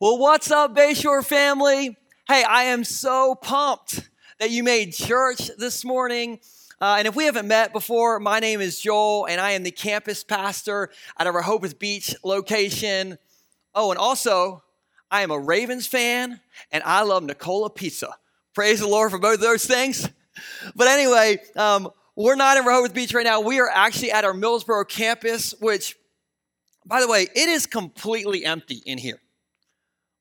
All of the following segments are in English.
Well, what's up, Bayshore family? Hey, I am so pumped that you made church this morning. Uh, and if we haven't met before, my name is Joel, and I am the campus pastor at our Rehoboth Beach location. Oh, and also, I am a Ravens fan, and I love Nicola Pizza. Praise the Lord for both those things. But anyway, um, we're not in Rehoboth Beach right now. We are actually at our Millsboro campus, which, by the way, it is completely empty in here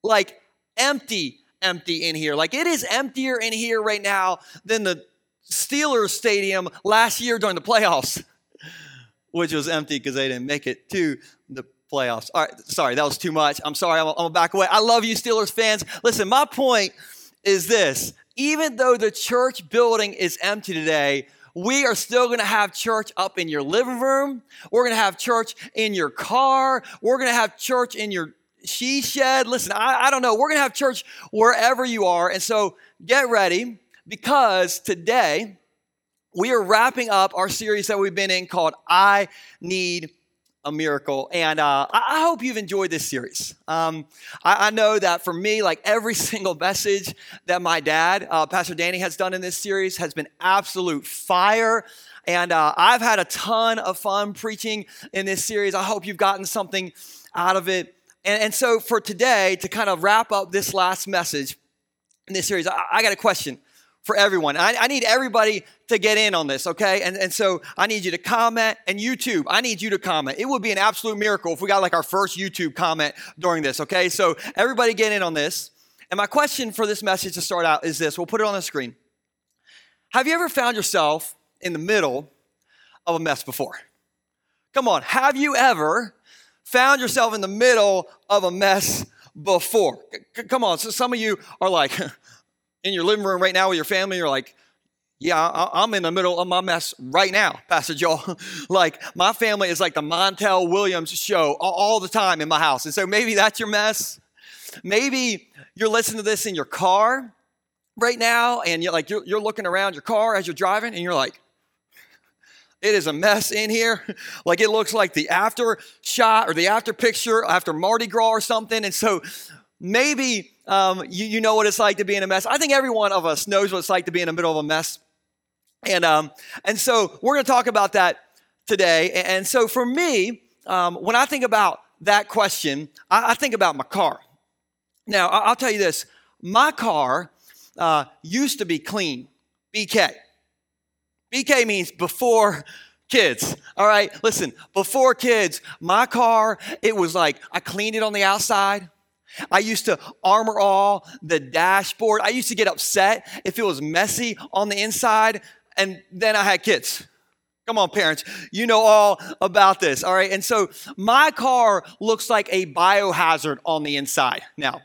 like empty, empty in here. Like it is emptier in here right now than the Steelers stadium last year during the playoffs, which was empty because they didn't make it to the playoffs. All right, sorry, that was too much. I'm sorry, I'm, I'm back away. I love you, Steelers fans. Listen, my point is this even though the church building is empty today, we are still going to have church up in your living room. We're going to have church in your car. We're going to have church in your she shed. Listen, I, I don't know. We're going to have church wherever you are. And so get ready because today we are wrapping up our series that we've been in called I Need a Miracle. And uh, I hope you've enjoyed this series. Um, I, I, know that for me, like every single message that my dad, uh, Pastor Danny, has done in this series has been absolute fire. And uh, I've had a ton of fun preaching in this series. I hope you've gotten something out of it. And, and so for today, to kind of wrap up this last message in this series, I, I got a question for everyone. I, I, need everybody to get in on this, okay? And, and so I need you to comment, and YouTube, I need you to comment. It would be an absolute miracle if we got like our first YouTube comment during this, okay? So everybody get in on this. And my question for this message to start out is this we'll put it on the screen. Have you ever found yourself in the middle of a mess before? Come on, have you ever found yourself in the middle of a mess before. C- come on, so some of you are like in your living room right now with your family, you're like, yeah, I'm in the middle of my mess right now, Pastor Joel. like, my family is like the Montel Williams show all the time in my house. And so maybe that's your mess. Maybe you're listening to this in your car right now, and you're like, you're, you're looking around your car as you're driving, and you're like, it is a mess in here. like it looks like the after shot or the after picture after Mardi Gras or something. And so maybe um, you, you know what it's like to be in a mess. I think every one of us knows what it's like to be in the middle of a mess. And, um, and so we're going to talk about that today. And so for me, um, when I think about that question, I, I, think about my car. Now, I'll tell you this my car uh, used to be clean, BK. BK means before kids. All right, listen, before kids, my car, it was like I cleaned it on the outside. I used to armor all the dashboard. I used to get upset if it was messy on the inside, and then I had kids. Come on, parents, you know all about this. All right, and so my car looks like a biohazard on the inside. Now,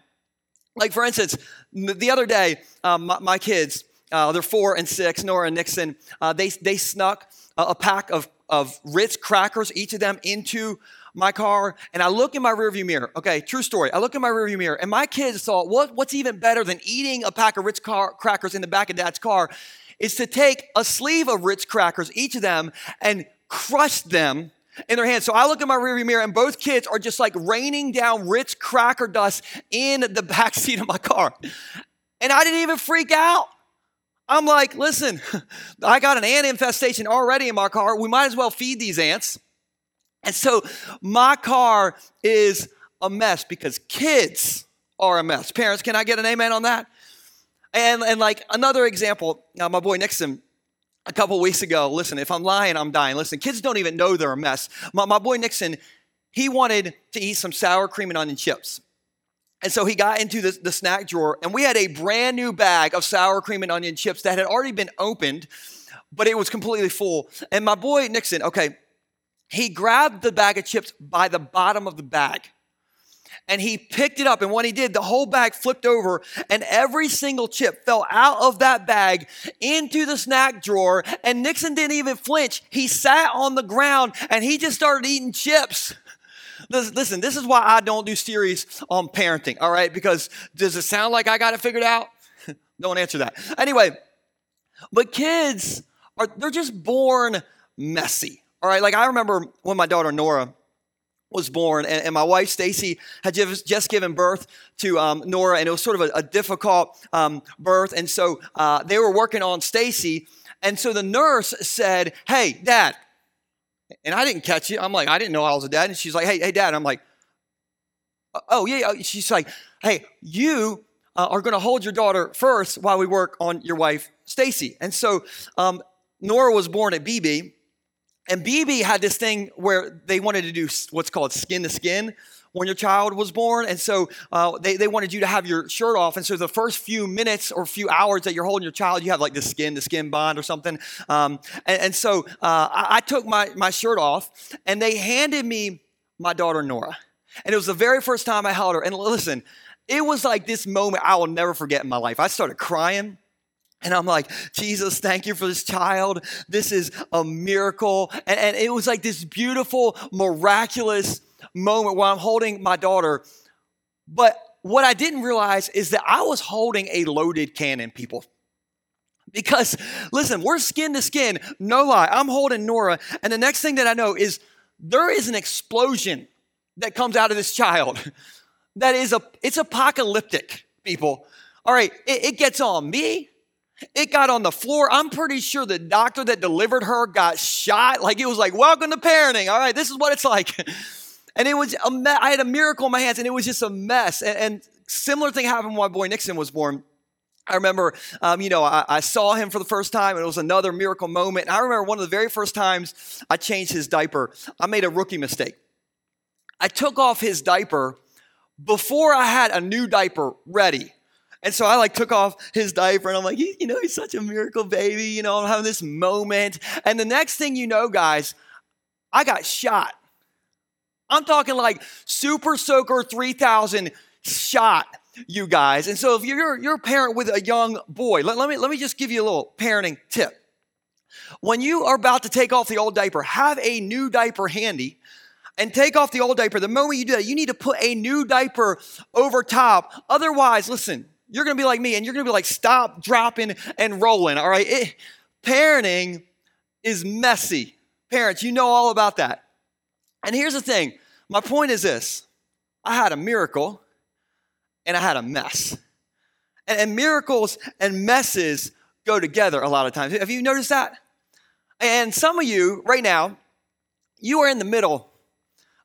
like for instance, the other day, um, my, my kids, uh, they're four and six, Nora and Nixon. Uh, they, they snuck a, a, pack of, of Ritz crackers, each of them, into my car. And I look in my rearview mirror. Okay, true story. I look in my rearview mirror, and my kids thought, what, what's even better than eating a pack of Ritz car, crackers in the back of dad's car is to take a sleeve of Ritz crackers, each of them, and crush them in their hands. So I look in my rearview mirror and both kids are just like raining down Ritz cracker dust in the back seat of my car. And I didn't even freak out. I'm like, listen, I got an ant infestation already in my car. We might as well feed these ants. And so my car is a mess because kids are a mess. Parents, can I get an amen on that? And, and like another example, uh, my boy Nixon, a couple weeks ago, listen, if I'm lying, I'm dying. Listen, kids don't even know they're a mess. My, my boy Nixon, he wanted to eat some sour cream and onion chips. And so he got into the, the, snack drawer, and we had a brand new bag of sour cream and onion chips that had already been opened, but it was completely full. And my boy Nixon, okay, he grabbed the bag of chips by the bottom of the bag. And he picked it up, and when he did, the whole bag flipped over, and every single chip fell out of that bag into the snack drawer. And Nixon didn't even flinch. He sat on the ground and he just started eating chips. Listen, this is why I don't do series on parenting, all right? Because does it sound like I got it figured out? don't answer that. Anyway, but kids are, they're just born messy, all right? Like I remember when my daughter Nora was born, and, and my wife Stacy had just, just given birth to um, Nora, and it was sort of a, a difficult um, birth, and so uh, they were working on Stacy, and so the nurse said, "Hey, Dad," and I didn't catch it. I'm like, I didn't know I was a dad, and she's like, "Hey, hey, Dad," I'm like, "Oh yeah." She's like, "Hey, you." Uh, are going to hold your daughter first while we work on your wife Stacy, and so um, Nora was born at Beebe, and Beebe had this thing where they wanted to do what's called skin to skin when your child was born. And so uh, they, they wanted you to have your shirt off. And so the first few minutes or few hours that you're holding your child, you have like the skin to skin bond or something. Um, and, and, so uh, I, I took my, my shirt off and they handed me my daughter, Nora. And it was the very first time I held her. And listen, it was like this moment I will never forget in my life. I started crying. And I'm like, Jesus, thank you for this child. This is a miracle. And, and it was like this beautiful, miraculous moment where I'm holding my daughter. But what I didn't realize is that I was holding a loaded cannon, people. Because listen, we're skin to skin, no lie. I'm holding Nora, and the next thing that I know is there is an explosion that comes out of this child. That is a it's apocalyptic, people. All right, it, it gets on me, it got on the floor. I'm pretty sure the doctor that delivered her got shot. Like it was like, welcome to parenting. All right, this is what it's like. And it was, a me- I had a miracle in my hands and it was just a mess. And, and similar thing happened when my boy Nixon was born. I remember, um, you know, I, I, saw him for the first time, and it was another miracle moment. And I remember one of the very first times I changed his diaper, I made a rookie mistake. I took off his diaper before I had a new diaper ready. And so I like took off his diaper and I'm like, you know, he's such a miracle baby. You know, I'm having this moment. And the next thing you know, guys, I got shot. I'm talking like Super Soaker 3000 shot, you guys. And so if you're, you're a parent with a young boy, let, let, me, let me just give you a little parenting tip. When you are about to take off the old diaper, have a new diaper handy and take off the old diaper. The moment you do that, you need to put a new diaper over top. Otherwise, listen, you're to be like me and you're to be like, stop, dropping, and rolling. All right. It, parenting is messy. Parents, you know all about that. And here's the thing my point is this I had a miracle and I had a mess. And, and miracles and messes go together a lot of times. Have you noticed that? And some of you right now, you are in the middle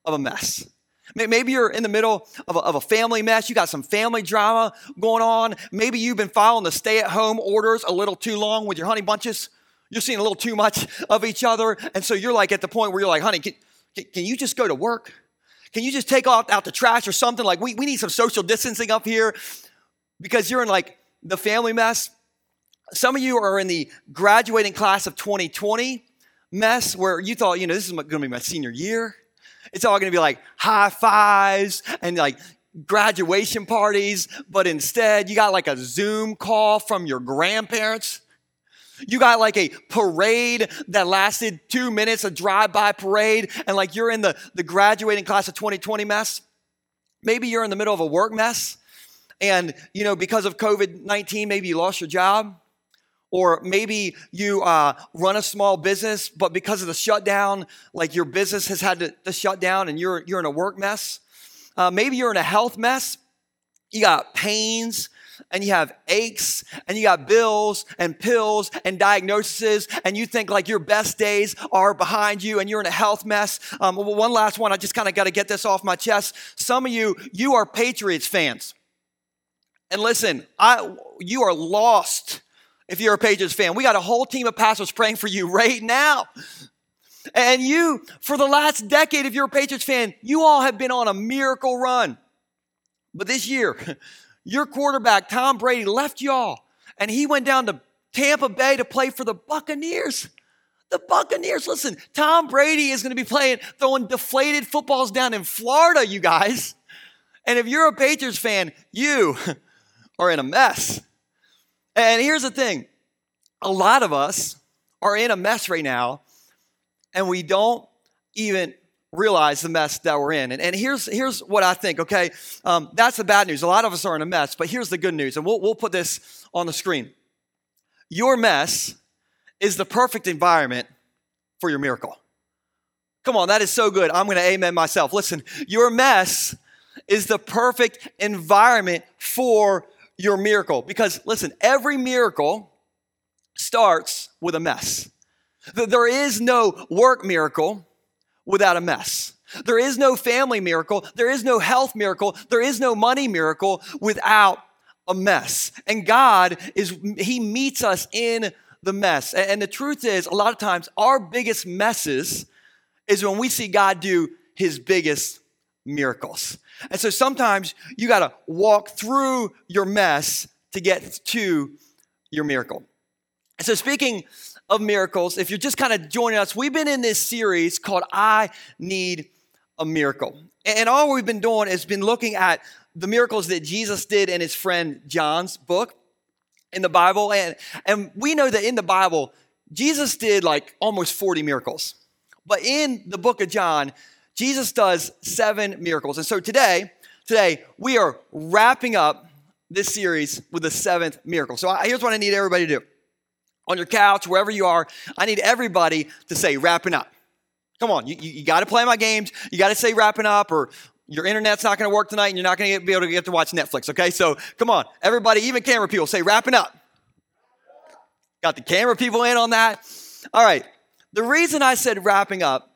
of a mess. Maybe you're in the middle of a, of a, family mess. You got some family drama going on. Maybe you've been following the stay at home orders a little too long with your honey bunches. You're seeing a little too much of each other. And so you're like at the point where you're like, honey, can, can you just go to work? Can you just take out, out the trash or something? Like, we, we need some social distancing up here because you're in like the family mess. Some of you are in the graduating class of 2020 mess where you thought, you know, this is going to be my senior year. It's all going to be like high fives and like graduation parties, but instead you got like a Zoom call from your grandparents. You got like a parade that lasted two minutes, a drive-by parade, and like you're in the, the graduating class of 2020 mess. Maybe you're in the middle of a work mess, and you know, because of COVID-19, maybe you lost your job. Or maybe you uh, run a small business, but because of the shutdown, like your business has had to, to shut down and you're, you're in a work mess. Uh, maybe you're in a health mess. You got pains and you have aches and you got bills and pills and diagnoses and you think like your best days are behind you and you're in a health mess. Um, one last one, I just kind of got to get this off my chest. Some of you, you are Patriots fans. And listen, I, you are lost if you're a Patriots fan. We got a whole team of pastors praying for you right now. And you, for the last decade, if you're a Patriots fan, you all have been on a miracle run. But this year, your quarterback, Tom Brady, left y'all and he went down to Tampa Bay to play for the Buccaneers. The Buccaneers, listen, Tom Brady is going to be playing, throwing deflated footballs down in Florida, you guys. And if you're a Patriots fan, you are in a mess. And here's the thing a lot of us are in a mess right now, and we don't even realize the mess that we're in. And, and here's, here's what I think, okay? Um, that's the bad news. A lot of us are in a mess, but here's the good news, and we'll, we'll put this on the screen. Your mess is the perfect environment for your miracle. Come on, that is so good. I'm going to amen myself. Listen, your mess is the perfect environment for your miracle. Because listen, every miracle starts with a mess. There is no work miracle without a mess. There is no family miracle. There is no health miracle. There is no money miracle without a mess. And God is, He meets us in the mess. And the truth is, a lot of times, our biggest messes is when we see God do His biggest miracles. And so sometimes you got to walk through your mess to get to your miracle. And so, speaking of miracles, if you're just kind of joining us, we've been in this series called I Need a Miracle. And all we've been doing is been looking at the miracles that Jesus did in his friend John's book in the Bible. And, and we know that in the Bible, Jesus did like almost 40 miracles. But in the book of John, Jesus does seven miracles. And so today, today, we are wrapping up this series with the seventh miracle. So here's what I need everybody to do. On your couch, wherever you are, I need everybody to say, wrapping up. Come on, you, you, you got to play my games. You got to say wrapping up, or your internet's not going to work tonight and you're not going to be able to get to watch Netflix, okay? So come on, everybody, even camera people, say wrapping up. Got the camera people in on that. All right, the reason I said wrapping up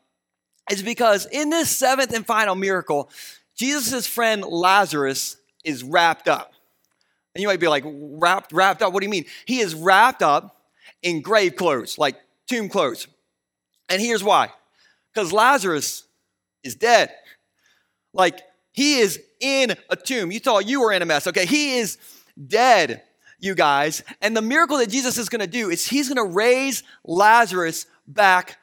is because in this seventh and final miracle, Jesus' friend Lazarus is wrapped up. And you might be like, wrapped, wrapped up? What do you mean? He is wrapped up in grave clothes, like tomb clothes. And here's why because Lazarus is dead. Like he is in a tomb. You thought you were in a mess. Okay, he is dead, you guys. And the miracle that Jesus is to do is he's to raise Lazarus back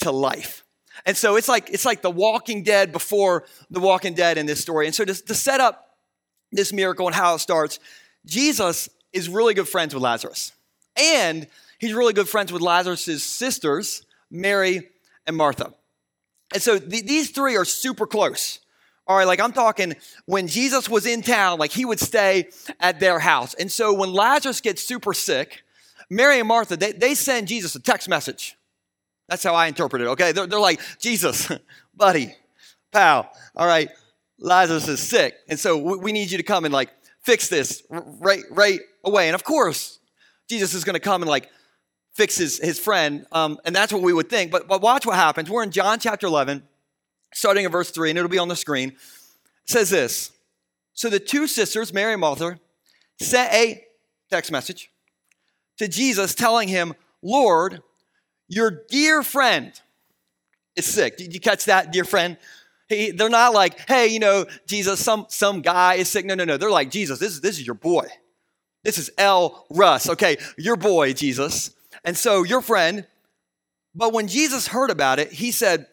to life. And so it's like it's like the walking dead before the walking dead in this story. And so to, to set up this miracle and how it starts, Jesus is really good friends with Lazarus. And he's really good friends with Lazarus' sisters, Mary and Martha. And so th- these three are super close. All right, like I'm talking when Jesus was in town, like he would stay at their house. And so when Lazarus gets super sick, Mary and Martha, they, they send Jesus a text message. That's how I interpret it, okay? They're, they're like, Jesus, buddy, pal, all right, Lazarus is sick. And so we, we need you to come and like fix this right, right away. And of course, Jesus is to come and like fix his, friend. Um, and that's what we would think. But, but watch what happens. We're in John chapter 11 starting in verse 3, and it'll be on the screen, says this So the two sisters, Mary and Martha, sent a text message to Jesus telling him, Lord, your dear friend is sick. Did you catch that, dear friend? He, they're not like, hey, you know, Jesus, some, some guy is sick. No, no, no. They're like, Jesus, this is, this is your boy. This is L. Russ. Okay, your boy, Jesus. And so your friend. But when Jesus heard about it, he said,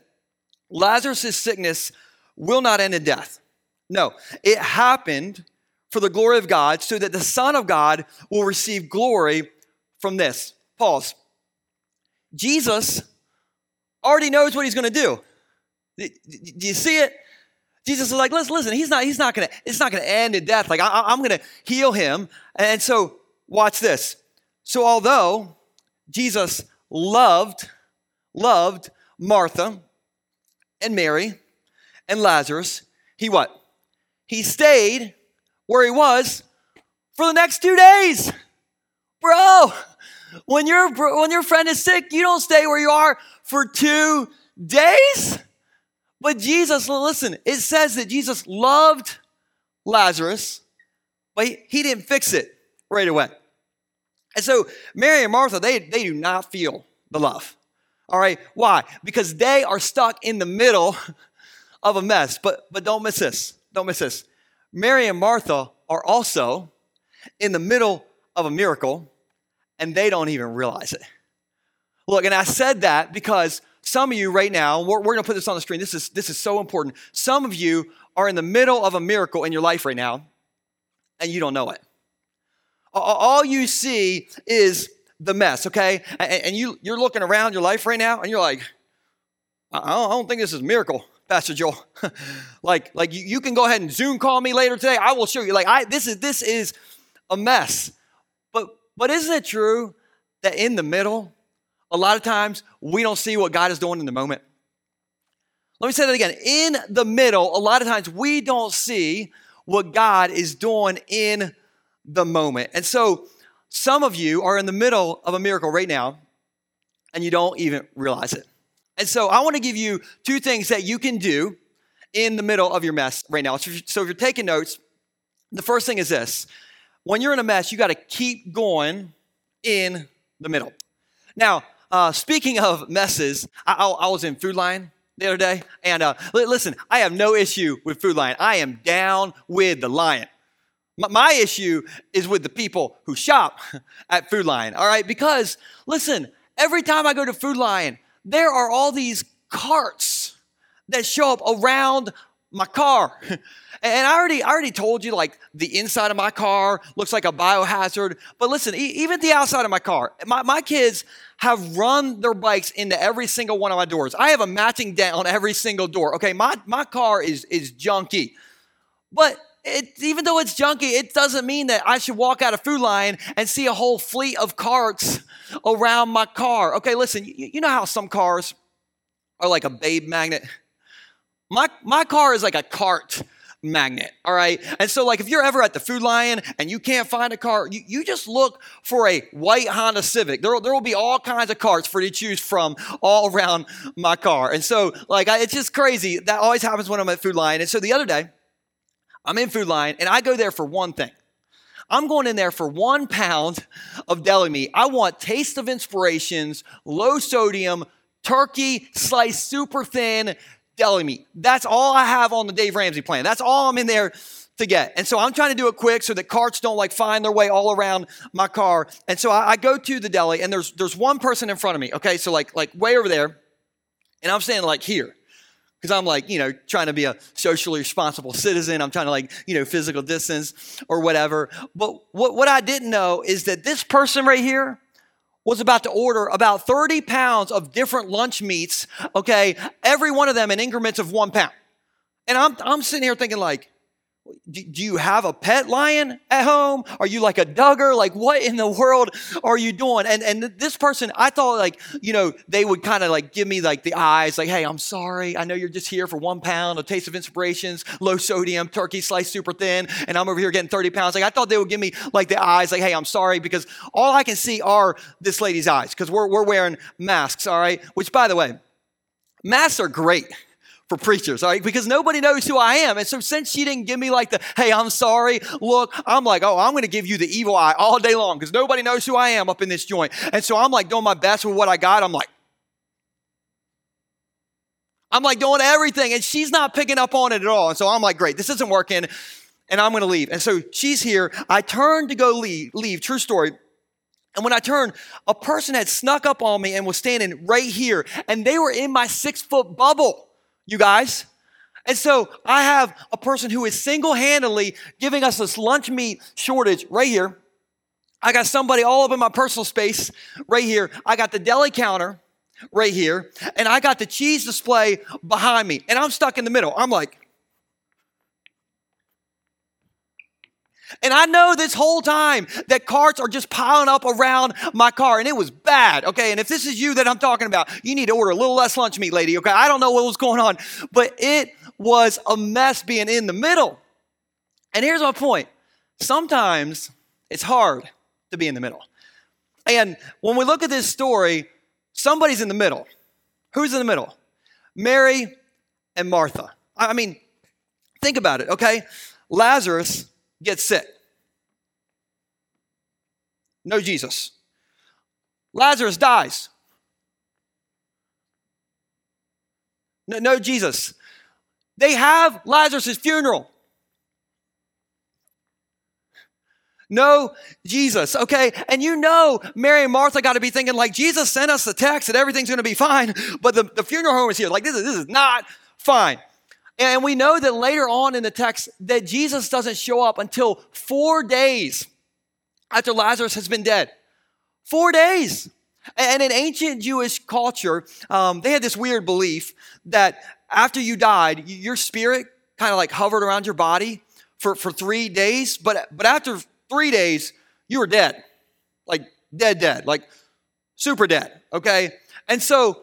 Lazarus' sickness will not end in death. No, it happened for the glory of God so that the Son of God will receive glory from this. Pause. Jesus already knows what he's going to do. Do you see it? Jesus is like, listen, listen, he's not, he's not gonna, it's not gonna end in death. Like, I, I'm gonna heal him. And so, watch this. So, although Jesus loved, loved Martha, and Mary and Lazarus, he what? He stayed where he was for the next two days. Bro, when your when your friend is sick, you don't stay where you are for two days. But Jesus, listen, it says that Jesus loved Lazarus, but he, he didn't fix it right away. And so Mary and Martha, they, they do not feel the love. All right. Why? Because they are stuck in the middle of a mess. But, but don't miss this. Don't miss this. Mary and Martha are also in the middle of a miracle and they don't even realize it. Look, and I said that because some of you right now, we're, we're going to put this on the screen. This is, this is so important. Some of you are in the middle of a miracle in your life right now and you don't know it. All you see is the mess, okay? And, you, you're looking around your life right now and you're like, I don't, think this is a miracle, Pastor Joel. like, like you, you can go ahead and Zoom call me later today. I will show you. Like, I this is this is a mess. But but isn't it true that in the middle, a lot of times we don't see what God is doing in the moment? Let me say that again. In the middle, a lot of times we don't see what God is doing in the moment. And so some of you are in the middle of a miracle right now and you don't even realize it. And so I want to give you two things that you can do in the middle of your mess right now. So if you're taking notes, the first thing is this when you're in a mess, you got to keep going in the middle. Now, uh, speaking of messes, I, I, I was in Food Lion the other day. And uh, listen, I have no issue with Food Lion. I am down with the lion. My issue is with the people who shop at Food Lion, all right? Because listen, every time I go to Food Lion, there are all these carts that show up around my car. And I already, I already told you, like the inside of my car looks like a biohazard. But listen, even the outside of my car, my, my kids have run their bikes into every single one of my doors. I have a matching dent on every single door. Okay, my, my car is, is junky. But it, even though it's junky, it doesn't mean that I should walk out of Food Lion and see a whole fleet of carts around my car. Okay, listen, you, you know how some cars are like a babe magnet? My, my car is like a cart magnet, all right? And so, like, if you're ever at the Food Lion and you can't find a car, you, you just look for a white Honda Civic. There, there will be all kinds of carts for you to choose from all around my car. And so, like, I, it's just crazy. That always happens when I'm at Food Lion. And so, the other day, I'm in Food Lion and I go there for one thing. I'm going in there for one pound of deli meat. I want Taste of Inspirations, low sodium, turkey sliced super thin deli meat. That's all I have on the Dave Ramsey plan. That's all I'm in there to get. And so I'm trying to do it quick so that carts don't like find their way all around my car. And so I, I go to the deli and there's there's one person in front of me. Okay, so like like way over there, and I'm standing like here. Because I'm like, you know, trying to be a socially responsible citizen. I'm trying to like, you know, physical distance or whatever. But what, what I didn't know is that this person right here, was about to order about 30 pounds of different lunch meats, okay, every one of them in increments of one pound. And I'm, I'm sitting here thinking, like, do, you have a pet lion at home? Are you like a Duggar? Like, what in the world are you doing? And and this person, I thought like, you know, they would kind of like give me like the eyes, like, hey, I'm sorry. I know you're just here for one pound, a taste of inspirations, low sodium, turkey sliced super thin, and I'm over here getting 30 pounds. Like, I thought they would give me like the eyes, like, hey, I'm sorry, because all I can see are this lady's eyes, because we're, we're wearing masks, all right? Which, by the way, masks are great for preachers, all right? Because nobody knows who I am. And so since she didn't give me like the, hey, I'm sorry, look, I'm like, oh, I'm going to give you the evil eye all day long because nobody knows who I am up in this joint. And so I'm like doing my best with what I got. I'm like, I'm like doing everything and she's not picking up on it at all. And so I'm like, great, this isn't working and I'm going to leave. And so she's here. I turn to go leave, leave, true story. And when I turned, a person had snuck up on me and was standing right here and they were in my six foot bubble you guys. And so I have a person who is single handedly giving us this lunch meat shortage right here. I got somebody all up in my personal space right here. I got the deli counter right here. And I got the cheese display behind me. And I'm stuck in the middle. I'm like, And I know this whole time that carts are just piling up around my car, and it was bad, okay? And if this is you that I'm talking about, you need to order a little less lunch meat, lady, okay? I don't know what was going on, but it was a mess being in the middle. And here's my point sometimes it's hard to be in the middle. And when we look at this story, somebody's in the middle. Who's in the middle? Mary and Martha. I mean, think about it, okay? Lazarus gets sick. No Jesus. Lazarus dies. No, no Jesus. They have Lazarus' funeral. No Jesus, okay? And you know, Mary and Martha got to be thinking, like, Jesus sent us the text that everything's going to be fine, but the, the funeral home is here. Like, this is, this is not fine. And we know that later on in the text that Jesus doesn't show up until four days after Lazarus has been dead. Four days. And in ancient Jewish culture, um, they had this weird belief that after you died, your spirit kind of like hovered around your body for, for three days. But, but after three days, you were dead. Like dead, dead. Like super dead. Okay? And so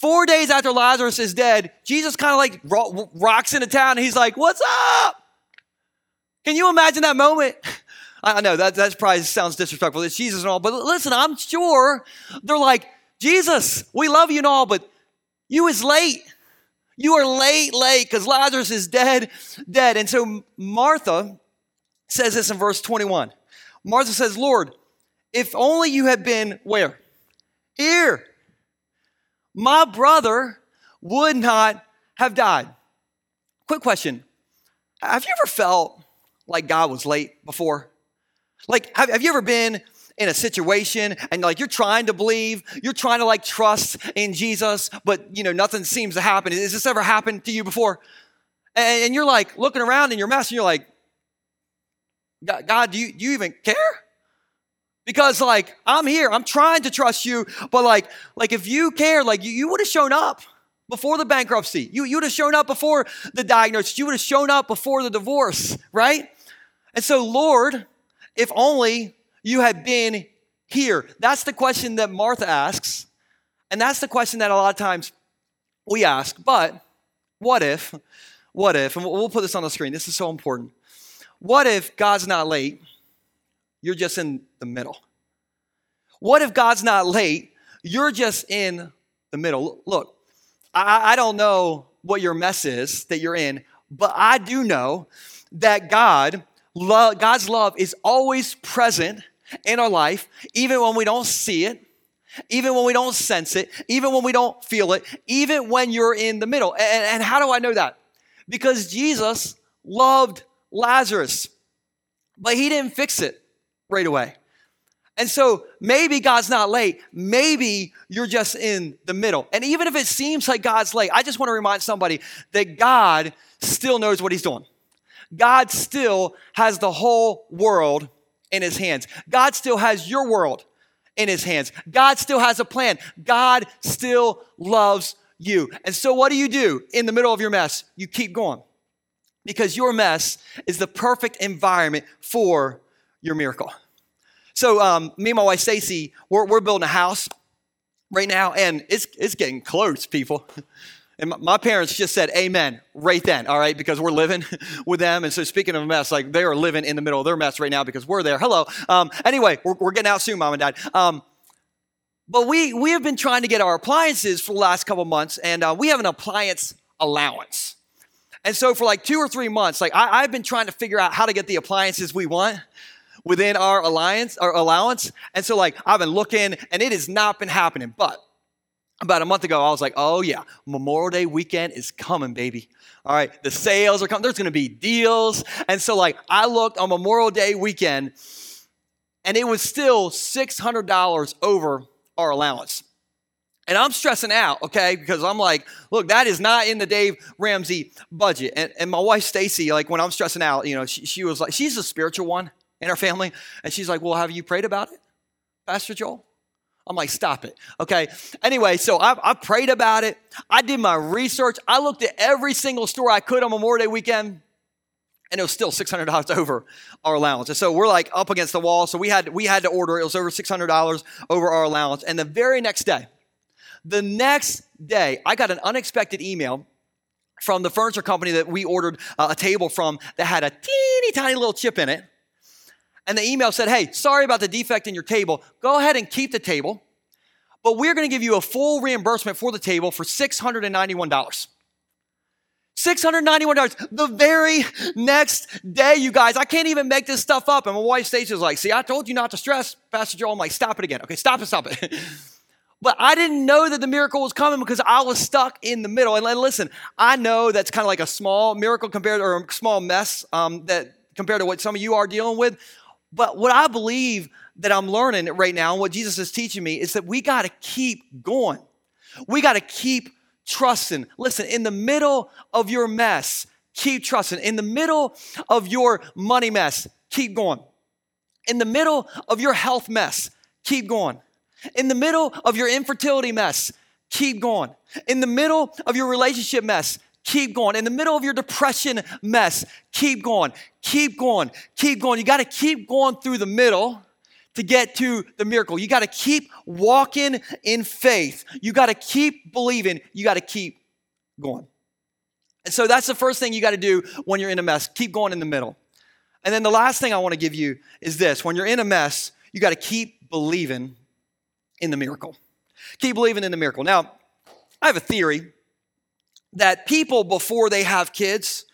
Four days after Lazarus is dead, Jesus kind of like ro- rocks into town and he's like, What's up? Can you imagine that moment? I know that that probably sounds disrespectful. It's Jesus and all, but listen, I'm sure they're like, Jesus, we love you and all, but you is late. You are late, late, because Lazarus is dead, dead. And so Martha says this in verse 21. Martha says, Lord, if only you had been where? Here. My brother would not have died. Quick question. Have you ever felt like God was late before? Like, have, have you ever been in a situation and like you're trying to believe, you're trying to like trust in Jesus, but you know, nothing seems to happen. Has this ever happened to you before? And, and you're like looking around in your mess and you're like, God, do, you, do you even care? Because like I'm here, I'm trying to trust you, but like, like if you cared, like you, you would have shown up before the bankruptcy. You, you would have shown up before the diagnosis. You would have shown up before the divorce, right? And so, Lord, if only you had been here. That's the question that Martha asks. And that's the question that a lot of times we ask. But what if, what if, and we'll put this on the screen, this is so important. What if God's not late? You're just in the middle. What if God's not late? You're just in the middle. Look, I, I don't know what your mess is that you're in, but I do know that God love, God's love is always present in our life, even when we don't see it, even when we don't sense it, even when we don't feel it, even when you're in the middle. And, and how do I know that? Because Jesus loved Lazarus, but he didn't fix it right away. And so maybe God's not late. Maybe you're just in the middle. And even if it seems like God's late, I just want to remind somebody that God still knows what he's doing. God still has the whole world in his hands. God still has your world in his hands. God still has a plan. God still loves you. And so, what do you do in the middle of your mess? You keep going because your mess is the perfect environment for your miracle. So, um, me and my wife Stacy, we're, we're building a house right now, and it's it's getting close, people. And my parents just said amen right then, all right, because we're living with them. And so, speaking of a mess, like they are living in the middle of their mess right now because we're there. Hello. Um, anyway, we're, we're, getting out soon, mom and dad. Um, but we, we have been trying to get our appliances for the last couple months, and uh, we have an appliance allowance. And so, for like two or three months, like I, I've been trying to figure out how to get the appliances we want within our alliance our allowance. And so, like, I've been looking, and it has not been happening. But about a month ago, I was like, oh yeah, Memorial Day weekend is coming, baby. All right, the sales are coming. There's gonna be deals. And so, like, I looked on Memorial Day weekend, and it was still $600 over our allowance. And I'm stressing out, okay, because I'm like, look, that is not in the Dave Ramsey budget. And, and my wife, Stacy, like, when I'm stressing out, you know, she, she was like, she's a spiritual one in our family. And she's like, well, have you prayed about it, Pastor Joel? I'm like, stop it. Okay. Anyway, so I, I, prayed about it. I did my research. I looked at every single store I could on Memorial Day weekend, and it was still $600 over our allowance. And so we're like up against the wall. So we had we had to order. It was over $600 over our allowance. And the very next day, the next day, I got an unexpected email from the furniture company that we ordered uh, a table from that had a teeny tiny little chip in it and the email said, Hey, sorry about the defect in your table. Go ahead and keep the table, but we're going to give you a full reimbursement for the table for $691. $691 the very next day, you guys. I can't even make this stuff up. And my wife Stacy was like, See, I told you not to stress, Pastor Joel. I'm like, Stop it again. Okay, stop it, stop it. but I didn't know that the miracle was coming because I was stuck in the middle. And listen, I know that's kind of like a small miracle compared or a small mess um, that compared to what some of you are dealing with. But what I believe that I'm learning right now, and what Jesus is teaching me, is that we got to keep going. We got to keep trusting. Listen, in the middle of your mess, keep trusting. In the middle of your money mess, keep going. In the middle of your health mess, keep going. In the middle of your infertility mess, keep going. In the middle of your relationship mess, keep going. In the middle of your depression mess, keep going, keep going, keep going. You got to keep going through the middle to get to the miracle. You got to keep walking in faith. You got to keep believing. You got to keep going. And so that's the first thing you got to do when you're in a mess. Keep going in the middle. And then the last thing I want to give you is this when you're in a mess, you got to keep believing in the miracle. Keep believing in the miracle. Now, I have a theory that people before they have kids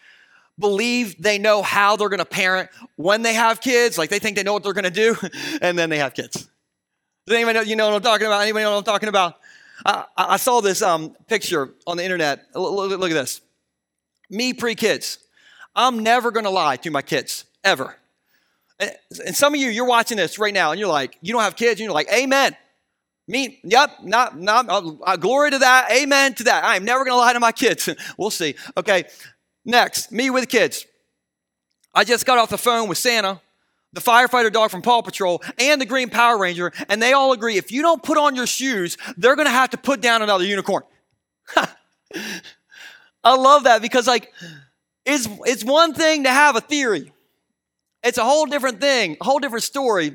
believe they know how they're going to parent when they have kids, like they think they know what they're going to do, and then they have kids. Does anybody know, you know what I'm talking about? Anybody know what I'm talking about? I, I saw this um, picture on the internet. Look, look, look at this. Me pre kids. I'm never going to lie to my kids, ever. And some of you, you're watching this right now, and you're like, you don't have kids, and you're like, Amen. Me, yep, not, not, uh, glory to that, amen to that. I am never gonna lie to my kids. we'll see. Okay, next, me with kids. I just got off the phone with Santa, the firefighter dog from Paw Patrol, and the Green Power Ranger, and they all agree if you don't put on your shoes, they're gonna have to put down another unicorn. I love that because, like, it's, it's one thing to have a theory, it's a whole different thing, a whole different story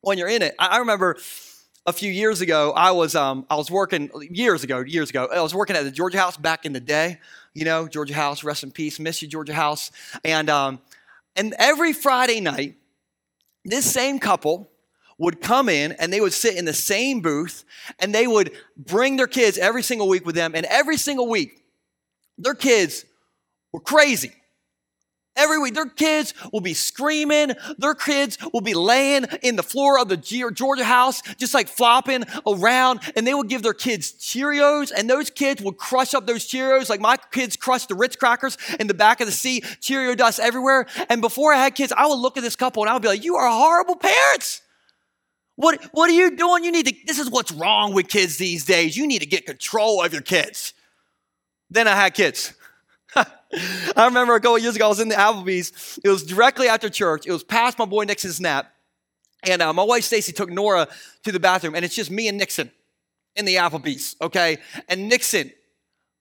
when you're in it. I, I remember a few years ago, I was um, I was working years ago, years ago. I was working at the Georgia House back in the day. You know, Georgia House, rest in peace, miss you, Georgia House. And um, and every Friday night, this same couple would come in and they would sit in the same booth and they would bring their kids every single week with them. And every single week, their kids were crazy. Every week, their kids will be screaming. Their kids will be laying in the floor of the Georgia house, just like flopping around. And they will give their kids Cheerios, and those kids will crush up those Cheerios like my kids crushed the Ritz crackers in the back of the seat, Cheerio dust everywhere. And before I had kids, I would look at this couple and I would be like, You are horrible parents. What, what are you doing? You need to, this is what's wrong with kids these days. You need to get control of your kids. Then I had kids. I remember a couple years ago, I was in the Applebee's. It was directly after church. It was past my boy Nixon's nap. And uh, my wife Stacy took Nora to the bathroom, and it's just me and Nixon in the Applebee's, okay? And Nixon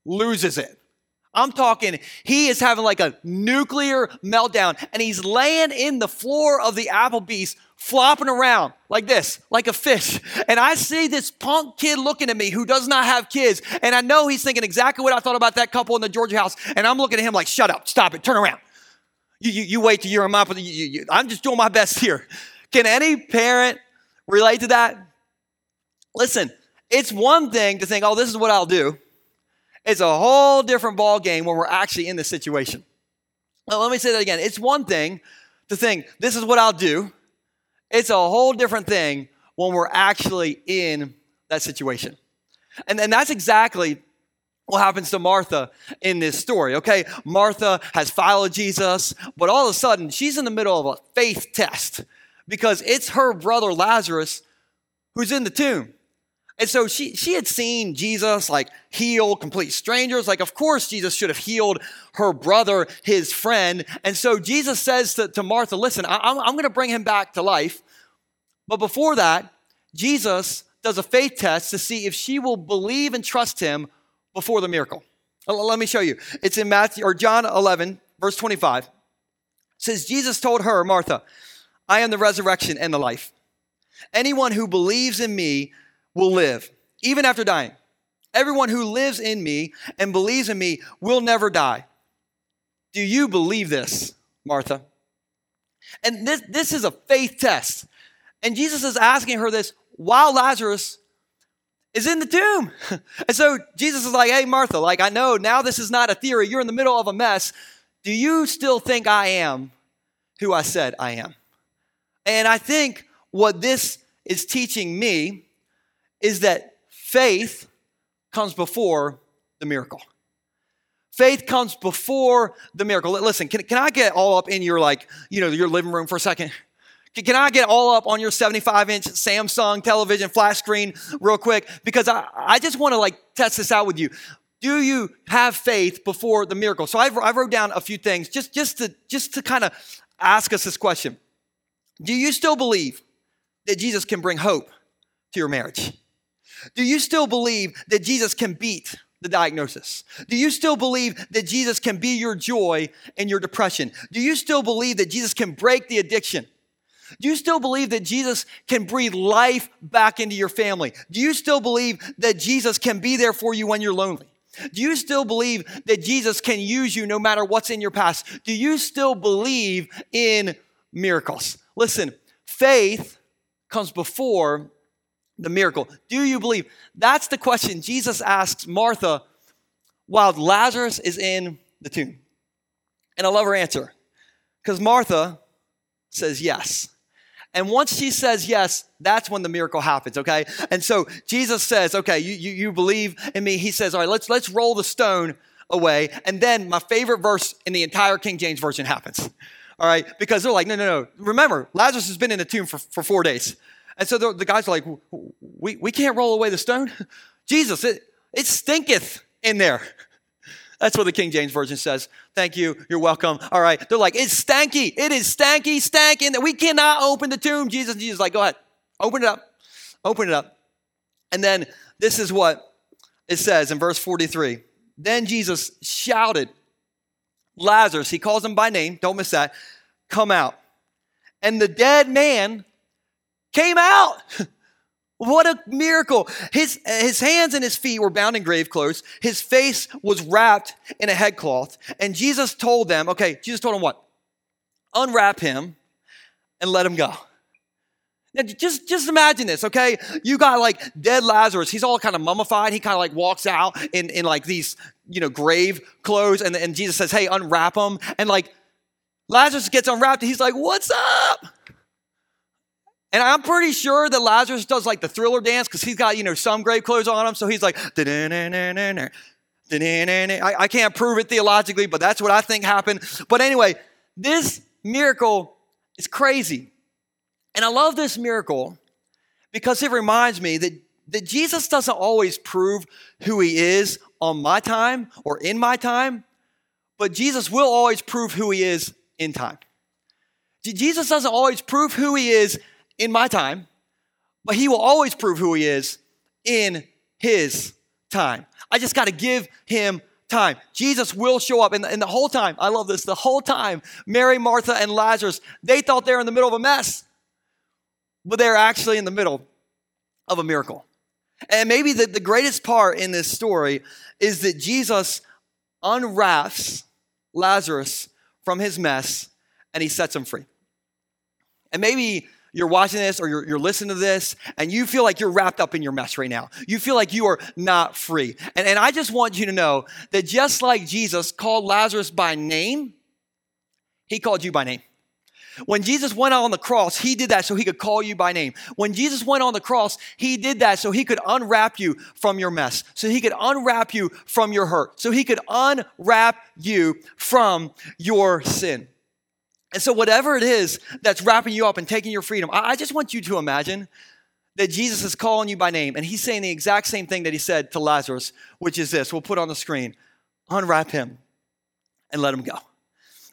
loses it. I'm talking, he is having like a nuclear meltdown, and he's laying in the floor of the Applebee's flopping around like this, like a fish. And I see this punk kid looking at me who does not have kids. And I know he's thinking exactly what I thought about that couple in the Georgia house. And I'm looking at him like, shut up, stop it, turn around. You, you, you wait till you're in my, you, you, I'm just doing my best here. Can any parent relate to that? Listen, it's one thing to think, oh, this is what I'll do. It's a whole different ball game when we're actually in the situation. Let me say that again. It's one thing to think, this is what I'll do. It's a whole different thing when we're actually in that situation. And, and that's exactly what happens to Martha in this story, okay? Martha has followed Jesus, but all of a sudden she's in the middle of a faith test because it's her brother Lazarus who's in the tomb. And so she, she had seen Jesus like heal complete strangers. Like, of course, Jesus should have healed her brother, his friend. And so Jesus says to, to Martha, Listen, I, I'm, I'm going to bring him back to life. But before that, Jesus does a faith test to see if she will believe and trust him before the miracle. Let me show you. It's in Matthew or John 11, verse 25. It says, Jesus told her, Martha, I am the resurrection and the life. Anyone who believes in me will live, even after dying. Everyone who lives in me and believes in me will never die. Do you believe this, Martha? And this, this is a faith test. And Jesus is asking her this while Lazarus is in the tomb. And so Jesus is like, hey, Martha, like, I know now this is not a theory. You're in the middle of a mess. Do you still think I am who I said I am? And I think what this is teaching me is that faith comes before the miracle. Faith comes before the miracle. Listen, can, can I get all up in your like, you know, your living room for a second? Can, I get all up on your 75 inch Samsung television flat screen real quick? Because I, I just want to like test this out with you. Do you have faith before the miracle? So I've, I wrote down a few things just, just to, just to kind of ask us this question. Do you still believe that Jesus can bring hope to your marriage? Do you still believe that Jesus can beat the diagnosis? Do you still believe that Jesus can be your joy in your depression? Do you still believe that Jesus can break the addiction? Do you still believe that Jesus can breathe life back into your family? Do you still believe that Jesus can be there for you when you're lonely? Do you still believe that Jesus can use you no matter what's in your past? Do you still believe in miracles? Listen, faith comes before the miracle. Do you believe? That's the question Jesus asks Martha while Lazarus is in the tomb. And I love her answer because Martha says yes. And once she says yes, that's when the miracle happens, okay? And so Jesus says, okay, you, you, you believe in me. He says, all right, let's, let's roll the stone away. And then my favorite verse in the entire King James Version happens, all right? Because they're like, no, no, no. Remember, Lazarus has been in the tomb for, for four days. And so the, the guys are like, we, we can't roll away the stone. Jesus, it, it stinketh in there. That's what the King James Version says. Thank you. You're welcome. All right. They're like, it's stanky. It is stanky, stanky. That we cannot open the tomb. Jesus, Jesus, like, go ahead. Open it up. Open it up. And then this is what it says in verse 43. Then Jesus shouted, Lazarus, he calls him by name, don't miss that, come out. And the dead man came out. What a miracle. His, his hands and his feet were bound in grave clothes. His face was wrapped in a headcloth. And Jesus told them, okay, Jesus told them what? Unwrap him and let him go. Now, just, just imagine this, okay? You got like dead Lazarus. He's all kind of mummified. He kind of like walks out in, in like these, you know, grave clothes. And, and Jesus says, hey, unwrap him. And like Lazarus gets unwrapped and he's like, what's up? And I'm pretty sure that Lazarus does like the thriller dance because he's got, you know, some grave clothes on him. So he's like, I, I can't prove it theologically, but that's what I think happened. But anyway, this miracle is crazy. And I love this miracle because it reminds me that, that Jesus doesn't always prove who he is on my time or in my time, but Jesus will always prove who he is in time. Jesus doesn't always prove who he is in my time, but he will always prove who he is in his time. I just got to give him time. Jesus will show up. And the, and the whole time, I love this, the whole time, Mary, Martha, and Lazarus, they thought they were in the middle of a mess, but they're actually in the middle of a miracle. And maybe the, the greatest part in this story is that Jesus unwraps Lazarus from his mess and he sets him free. And maybe you're watching this or you're, you're, listening to this and you feel like you're wrapped up in your mess right now. You feel like you are not free. And, and I just want you to know that just like Jesus called Lazarus by name, he called you by name. When Jesus went on the cross, he did that so he could call you by name. When Jesus went on the cross, he did that so he could unwrap you from your mess, so he could unwrap you from your hurt, so he could unwrap you from your sin. And so, whatever it is that's wrapping you up and taking your freedom, I just want you to imagine that Jesus is calling you by name and he's saying the exact same thing that he said to Lazarus, which is this we'll put on the screen unwrap him and let him go.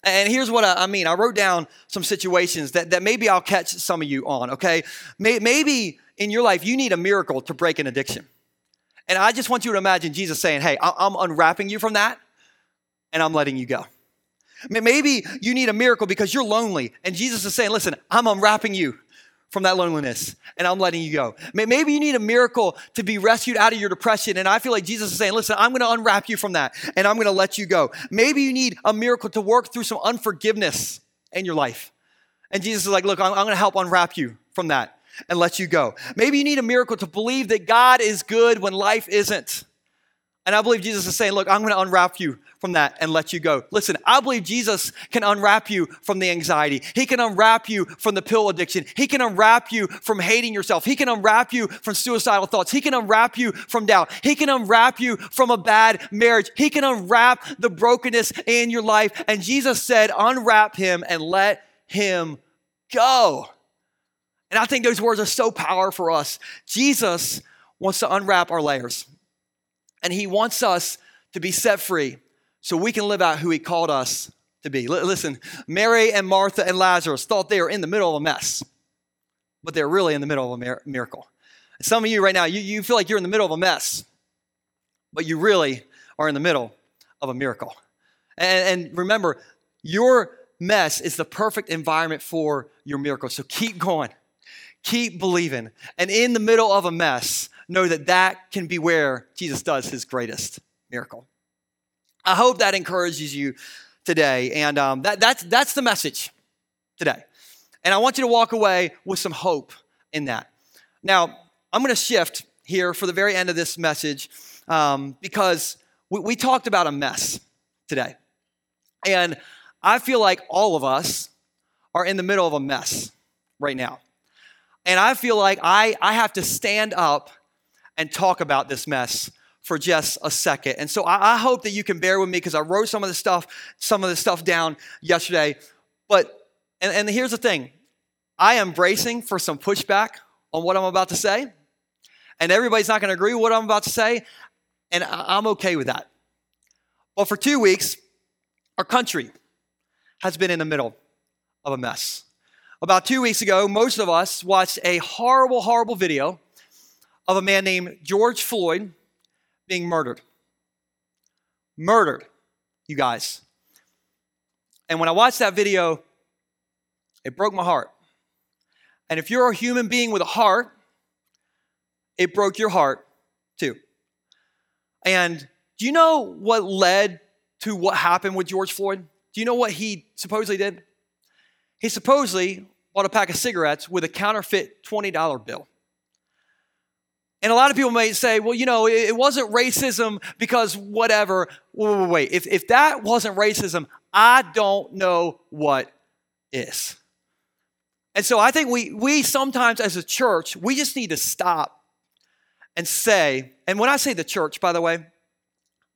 And here's what I mean I wrote down some situations that, that maybe I'll catch some of you on, okay? Maybe in your life you need a miracle to break an addiction. And I just want you to imagine Jesus saying, Hey, I'm unwrapping you from that and I'm letting you go. Maybe you need a miracle because you're lonely, and Jesus is saying, Listen, I'm unwrapping you from that loneliness and I'm letting you go. Maybe you need a miracle to be rescued out of your depression, and I feel like Jesus is saying, Listen, I'm gonna unwrap you from that and I'm gonna let you go. Maybe you need a miracle to work through some unforgiveness in your life. And Jesus is like, Look, I'm, I'm gonna help unwrap you from that and let you go. Maybe you need a miracle to believe that God is good when life isn't. And I believe Jesus is saying, Look, I'm going to unwrap you from that and let you go. Listen, I believe Jesus can unwrap you from the anxiety. He can unwrap you from the pill addiction. He can unwrap you from hating yourself. He can unwrap you from suicidal thoughts. He can unwrap you from doubt. He can unwrap you from a bad marriage. He can unwrap the brokenness in your life. And Jesus said, Unwrap him and let him go. And I think those words are so powerful for us. Jesus wants to unwrap our layers. And He wants us to be set free so we can live out who He called us to be. L- listen, Mary and Martha and Lazarus thought they were in the middle of a mess, but they're really in the middle of a mir- miracle. some of you right now, you, you feel like you're in the middle of a mess, but you really are in the middle of a miracle. And, and remember, your mess is the perfect environment for your miracle. So keep going, keep believing. And in the middle of a mess, know that that can be where Jesus does his greatest miracle. I hope that encourages you today. And um, that, that's, that's the message today. And I want you to walk away with some hope in that. Now, I'm going to shift here for the very end of this message um, because we, we talked about a mess today. And I feel like all of us are in the middle of a mess right now. And I feel like I, I have to stand up and talk about this mess for just a second. And so I, I hope that you can bear with me because I wrote some of the stuff, some of the stuff down yesterday. But and, and here's the thing. I am bracing for some pushback on what I'm about to say. And everybody's not going to agree with what I'm about to say. And I'm okay with that. But for two weeks, our country has been in the middle of a mess. About two weeks ago, most of us watched a horrible, horrible video of a man named George Floyd being murdered. Murdered, you guys. And when I watched that video, it broke my heart. And if you're a human being with a heart, it broke your heart too. And do you know what led to what happened with George Floyd? Do you know what he supposedly did? He supposedly bought a pack of cigarettes with a counterfeit $20 bill. And a lot of people may say, well, you know, it wasn't racism because whatever. Wait, wait, wait. If, if that wasn't racism, I don't know what is. And so I think we, we sometimes as a church, we just need to stop and say, and when I say the church, by the way,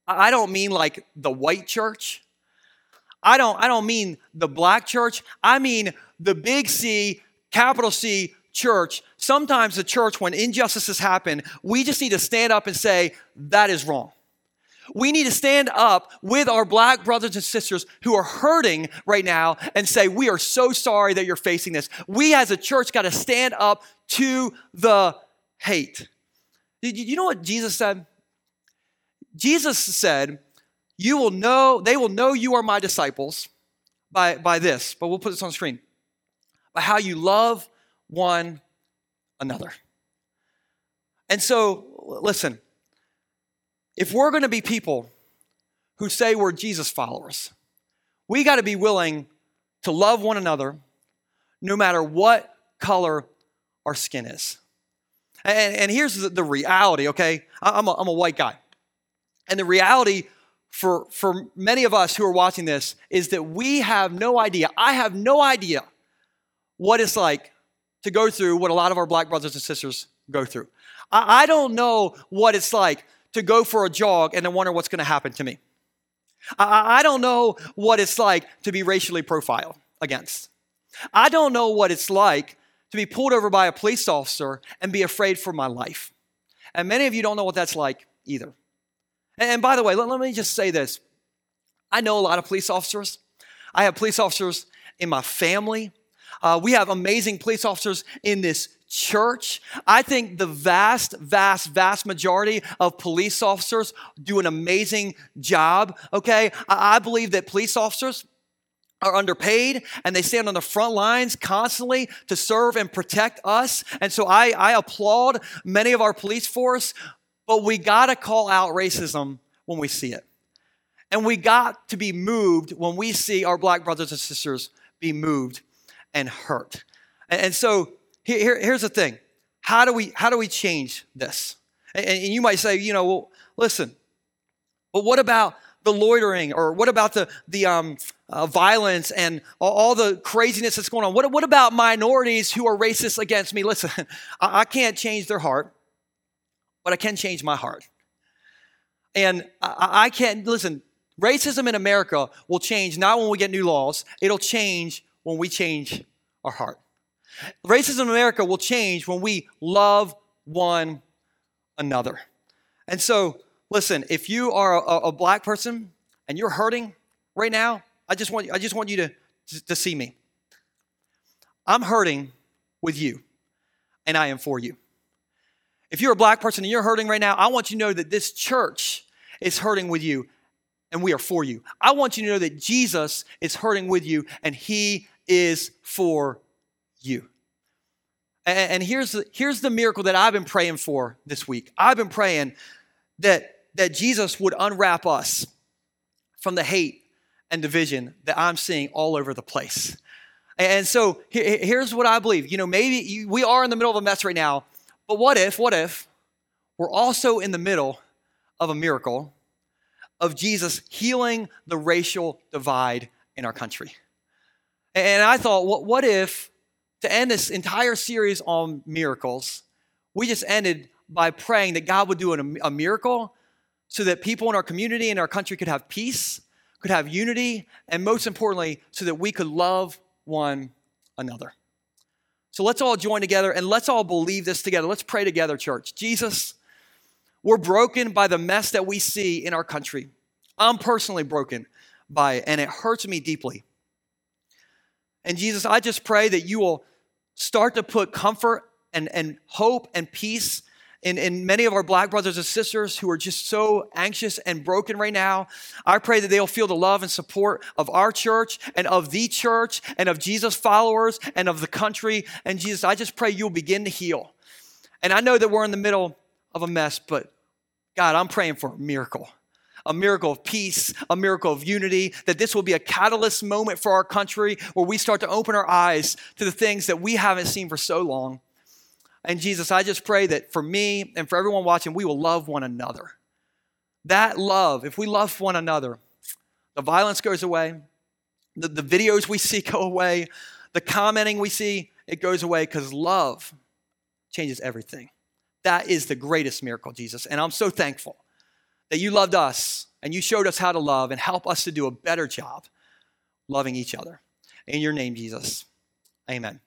I don't mean like the white church. I don't, I don't mean the black church. I mean the big C, capital C church. Sometimes the church, when injustices happen, we just need to stand up and say, that is wrong. We need to stand up with our black brothers and sisters who are hurting right now and say, We are so sorry that you're facing this. We as a church got to stand up to the hate. You know what Jesus said? Jesus said, You will know, they will know you are my disciples by, by this, but we'll put this on screen by how you love one another. And so, listen, if we're going to be people who say we're Jesus followers, we got to be willing to love one another no matter what color our skin is. And, and here's the, the, reality, okay? I'm a, I'm a white guy. And the reality for, for many of us who are watching this is that we have no idea, I have no idea what it's like to go through what a lot of our black brothers and sisters go through. I, I don't know what it's like to go for a jog and then wonder what's going to happen to me. I, I don't know what it's like to be racially profiled against. I don't know what it's like to be pulled over by a police officer and be afraid for my life. And many of you don't know what that's like either. And by the way, let, let me just say this I know a lot of police officers. I have police officers in my family. Uh, we have amazing police officers in this church. I think the vast, vast, vast majority of police officers do an amazing job, okay? I, I believe that police officers are underpaid and they stand on the front lines constantly to serve and protect us. And so I, I applaud many of our police force, but we gotta call out racism when we see it. And we got to be moved when we see our black brothers and sisters be moved and hurt. And, so here, here's the thing. How do we how do we change this? And, and you might say, you know, well, listen, but what about the loitering or what about the the um, uh, violence and all, all, the craziness that's going on? What, what about minorities who are racist against me? Listen, I, I can't change their heart, but I can change my heart. And I, I can't listen. Racism in America will change not when we get new laws. It'll change when we change our heart. Racism in America will change when we love one another. And so, listen, if you are a, a black person and you're hurting right now, I just want, I just want you to, to, to see me. I'm hurting with you, and I am for you. If you're a black person and you're hurting right now, I want you to know that this church is hurting with you, and we are for you. I want you to know that Jesus is hurting with you and he is for you. And, here's, the, here's the miracle that I've been praying for this week. I've been praying that, that Jesus would unwrap us from the hate and division that I'm seeing all over the place. And so here's what I believe. You know, maybe we are in the middle of a mess right now, but what if, what if we're also in the middle of a miracle of Jesus healing the racial divide in our country? And I thought, what, what if to end this entire series on miracles, we just ended by praying that God would do a miracle so that people in our community and our country could have peace, could have unity, and most importantly, so that we could love one another. So let's all join together and let's all believe this together. Let's pray together, church. Jesus, we're broken by the mess that we see in our country. I'm personally broken by it, and it hurts me deeply. And Jesus, I just pray that you will start to put comfort and, and hope and peace in, in many of our black brothers and sisters who are just so anxious and broken right now. I pray that they'll feel the love and support of our church and of the church and of Jesus' followers and of the country. And Jesus, I just pray you'll begin to heal. And I know that we're in the middle of a mess, but God, I'm praying for a miracle a miracle of peace, a miracle of unity, that this will be a catalyst moment for our country where we start to open our eyes to the things that we haven't seen for so long. And Jesus, I just pray that for me and for everyone watching, we will love one another. That love, if we love one another, the violence goes away, the, the videos we see go away, the commenting we see, it goes away because love changes everything. That is the greatest miracle, Jesus. And I'm so thankful that you loved us and you showed us how to love and help us to do a better job loving each other. In your name, Jesus. Amen.